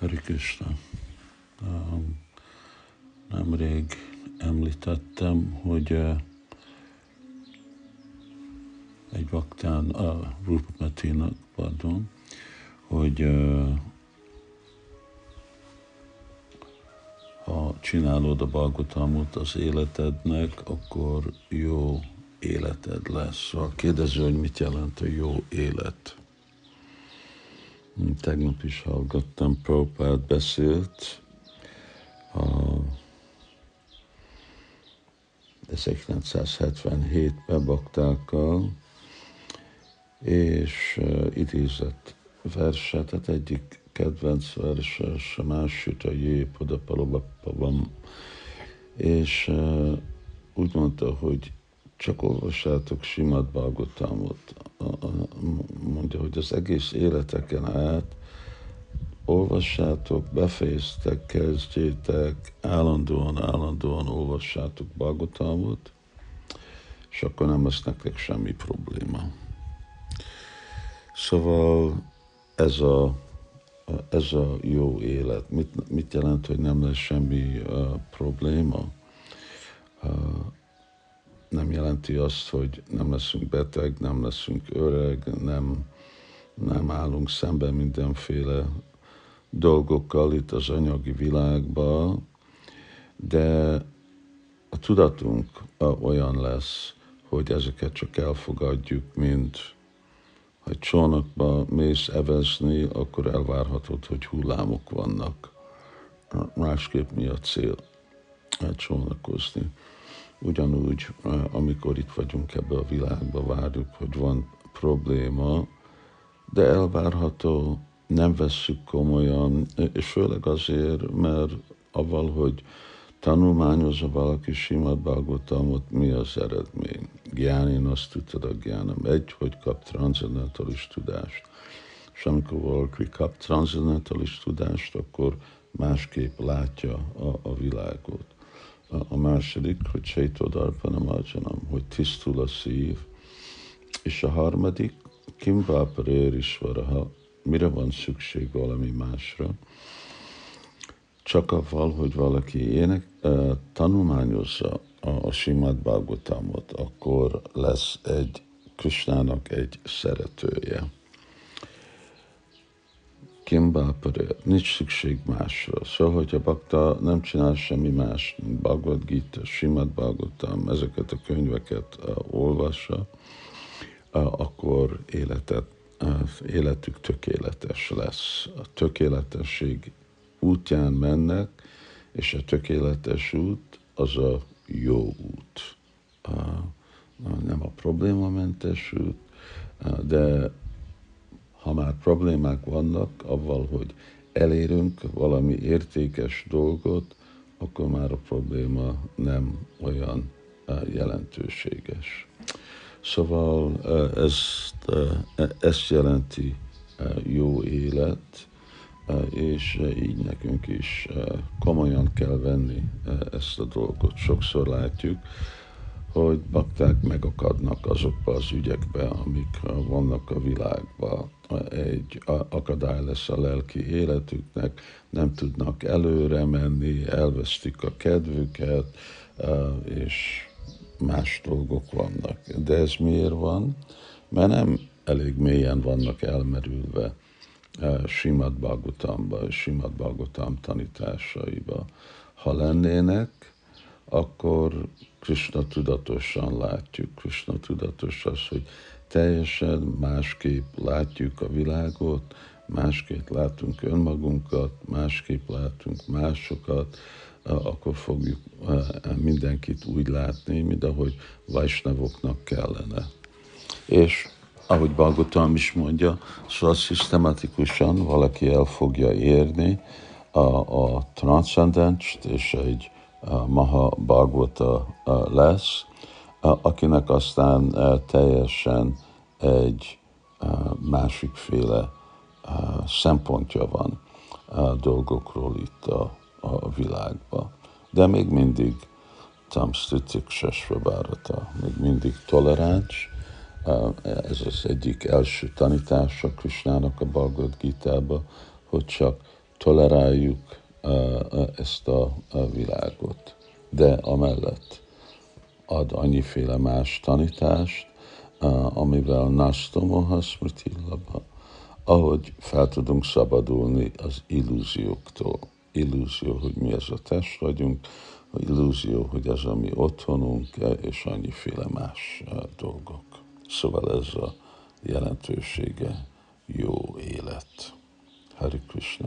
Hari Krishna. Um, nemrég említettem, hogy uh, egy vaktán, a uh, Rupa Matinak, pardon, hogy uh, ha csinálod a Balgotamot az életednek, akkor jó életed lesz. Szóval kérdező, hogy mit jelent a jó élet. Tegnap is hallgattam, Prabhupád beszélt a 1977-ben baktákkal, és idézett verset, tehát egyik kedvenc verses, a másik a jép, oda van, és úgy mondta, hogy csak olvassátok Simad Bhagavatamot. Mondja, hogy az egész életeken át olvassátok, befejeztek, kezdjétek, állandóan, állandóan olvassátok Bhagavatamot, és akkor nem lesz nektek semmi probléma. Szóval ez a, ez a jó élet. Mit, mit jelent, hogy nem lesz semmi uh, probléma? Uh, nem jelenti azt, hogy nem leszünk beteg, nem leszünk öreg, nem, nem állunk szemben mindenféle dolgokkal itt az anyagi világban, de a tudatunk olyan lesz, hogy ezeket csak elfogadjuk, mint ha egy csónakba mész evezni, akkor elvárhatod, hogy hullámok vannak. Másképp mi a cél csónakozni. Ugyanúgy, amikor itt vagyunk ebbe a világba, várjuk, hogy van probléma, de elvárható, nem vesszük komolyan, és főleg azért, mert avval, hogy tanulmányozza valaki Simad Bhagavatamot, mi az eredmény? Gyánin azt tudod a gyánam. Egy, hogy kap transzendentális tudást. És amikor valaki kap transzendentális tudást, akkor másképp látja a, a világot a második, hogy Csaitodarpanam Ajanam, hogy tisztul a szív, és a harmadik, Kim Vaparér Isvaraha, mire van szükség valami másra, csak avval, hogy valaki ének, uh, tanulmányozza a, a Simad Bhagavatamot, akkor lesz egy Krishnának egy szeretője. Kimbápare, nincs szükség másra. Szóval, hogyha bakta nem csinál semmi más, mint Bhagavad Gita, Simad Bhagavatam, ezeket a könyveket uh, olvassa, uh, akkor életet, uh, életük tökéletes lesz. A tökéletesség útján mennek, és a tökéletes út az a jó út. Uh, nem a problémamentes út, de ha már problémák vannak avval, hogy elérünk valami értékes dolgot, akkor már a probléma nem olyan jelentőséges. Szóval ezt, eh, ezt jelenti jó élet, és így nekünk is komolyan kell venni ezt a dolgot. Sokszor látjuk, hogy bakták megakadnak azokba az ügyekbe, amik vannak a világban. Egy akadály lesz a lelki életüknek, nem tudnak előre menni, elvesztik a kedvüket, és más dolgok vannak. De ez miért van? Mert nem elég mélyen vannak elmerülve Simad Bhagavatamba, Simad Bhagavatam tanításaiba. Ha lennének, akkor Krishna tudatosan látjuk. Krishna tudatos az, hogy teljesen másképp látjuk a világot, másképp látunk önmagunkat, másképp látunk másokat, akkor fogjuk mindenkit úgy látni, mint ahogy Vajsnavoknak kellene. És ahogy Balgotam is mondja, szóval szisztematikusan valaki el fogja érni a, a transzendenst és egy Maha Bhagavata lesz, akinek aztán teljesen egy másikféle szempontja van dolgokról itt a, a világban. De még mindig Tamstitik Sesvabárata, még mindig toleráns. Ez az egyik első tanítása Krisnának a Bhagavad Gita-ba, hogy csak toleráljuk ezt a világot. De amellett ad annyiféle más tanítást, amivel Nastomoha Smritillabha, ahogy fel tudunk szabadulni az illúzióktól. Illúzió, hogy mi ez a test vagyunk, illúzió, hogy ez a mi otthonunk, és annyiféle más dolgok. Szóval ez a jelentősége jó élet. Hari Krishna.